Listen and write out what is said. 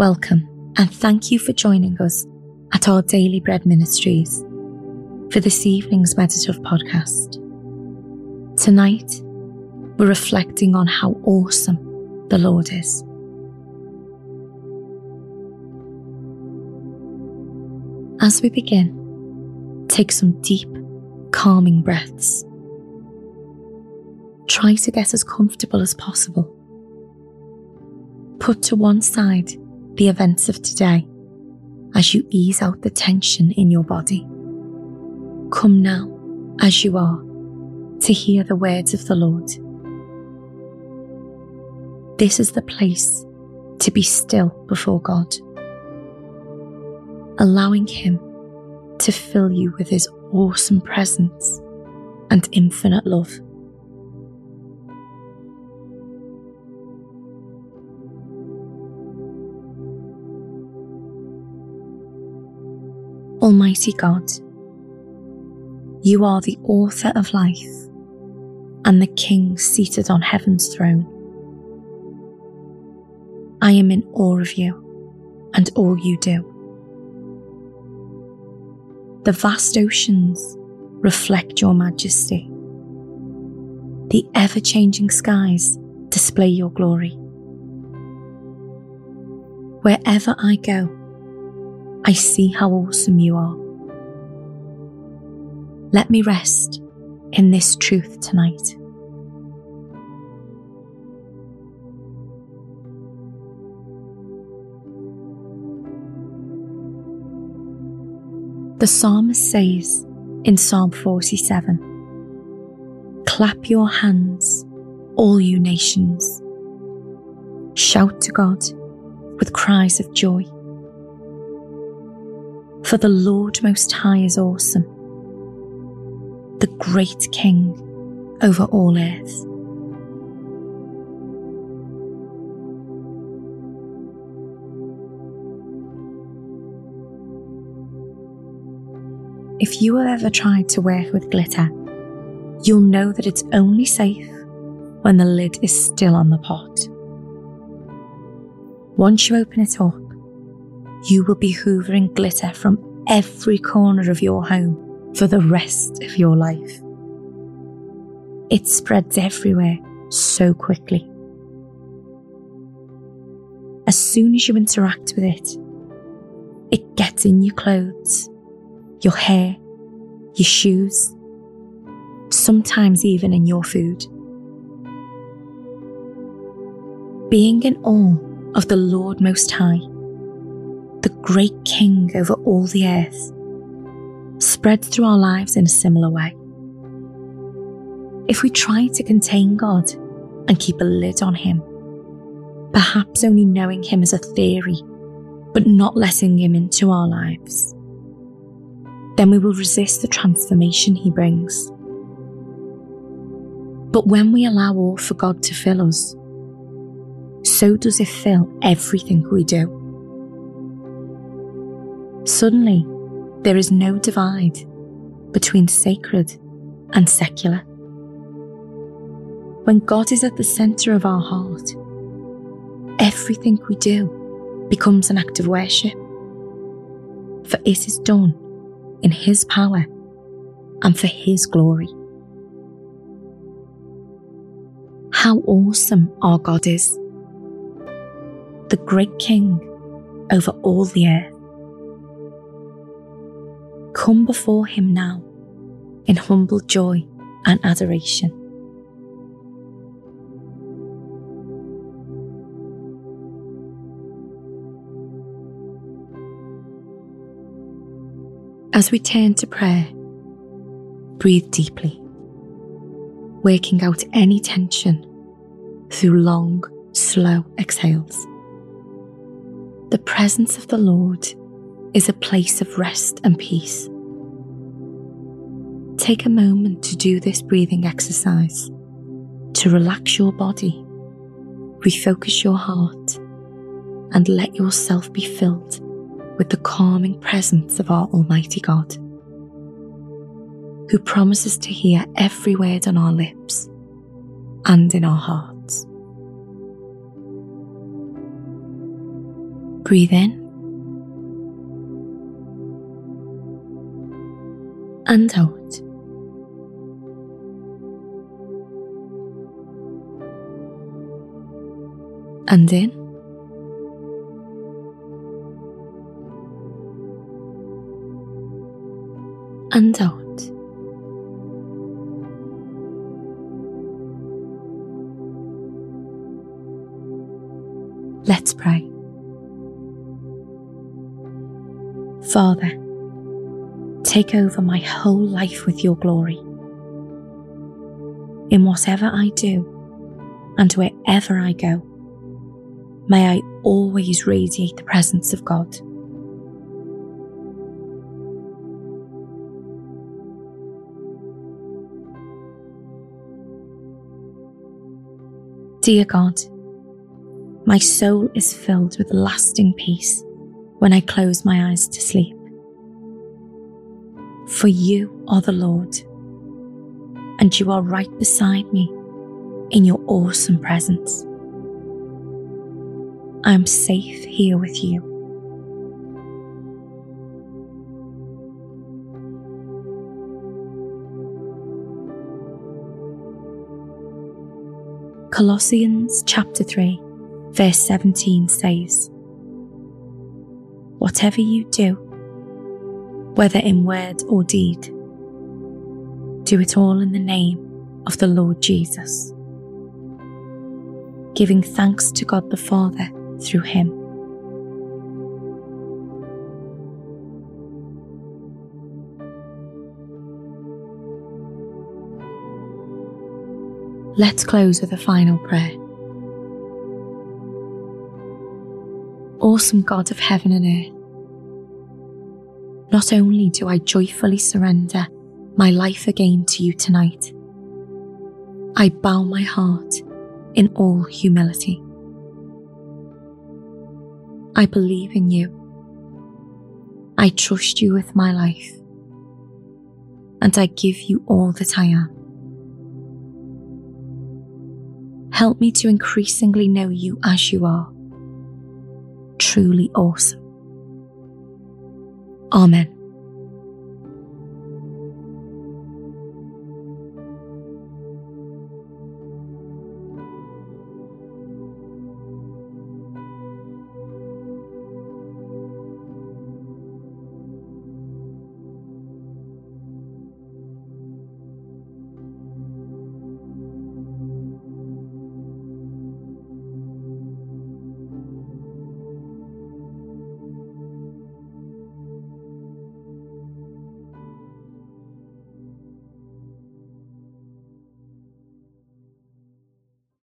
Welcome and thank you for joining us at our Daily Bread Ministries for this evening's meditative podcast. Tonight, we're reflecting on how awesome the Lord is. As we begin, take some deep, calming breaths. Try to get as comfortable as possible. Put to one side the events of today as you ease out the tension in your body. Come now, as you are, to hear the words of the Lord. This is the place to be still before God, allowing Him to fill you with His awesome presence and infinite love. Almighty God, you are the author of life and the King seated on heaven's throne. I am in awe of you and all you do. The vast oceans reflect your majesty. The ever changing skies display your glory. Wherever I go, I see how awesome you are. Let me rest in this truth tonight. The psalmist says in Psalm 47 Clap your hands, all you nations. Shout to God with cries of joy. For the Lord Most High is awesome, the great King over all earth. If you have ever tried to work with glitter, you'll know that it's only safe when the lid is still on the pot. Once you open it up, you will be hoovering glitter from every corner of your home for the rest of your life. It spreads everywhere so quickly. As soon as you interact with it, it gets in your clothes, your hair, your shoes, sometimes even in your food. Being in awe of the Lord Most High great King over all the earth, spreads through our lives in a similar way. If we try to contain God and keep a lid on Him, perhaps only knowing Him as a theory, but not letting Him into our lives, then we will resist the transformation He brings. But when we allow all for God to fill us, so does it fill everything we do. Suddenly, there is no divide between sacred and secular. When God is at the centre of our heart, everything we do becomes an act of worship. For it is done in His power and for His glory. How awesome our God is! The great King over all the earth. Come before Him now in humble joy and adoration. As we turn to prayer, breathe deeply, working out any tension through long, slow exhales. The presence of the Lord is a place of rest and peace. Take a moment to do this breathing exercise to relax your body, refocus your heart, and let yourself be filled with the calming presence of our Almighty God, who promises to hear every word on our lips and in our hearts. Breathe in and out. And in and out. Let's pray. Father, take over my whole life with your glory. In whatever I do and wherever I go, may I always radiate the presence of God. Dear God, my soul is filled with lasting peace when I close my eyes to sleep. For you are the Lord, and you are right beside me in your awesome presence. I am safe here with you. Colossians chapter 3 verse 17 says, Whatever you do, whether in word or deed, do it all in the name of the Lord Jesus, giving thanks to God the Father through him. Let's close with a final prayer. awesome God of heaven and earth. Not only do I joyfully surrender my life again to you tonight, I bow my heart in all humility. I believe in you. I trust you with my life. And I give you all that I am. Help me to increasingly know you as you are truly awesome. Amen.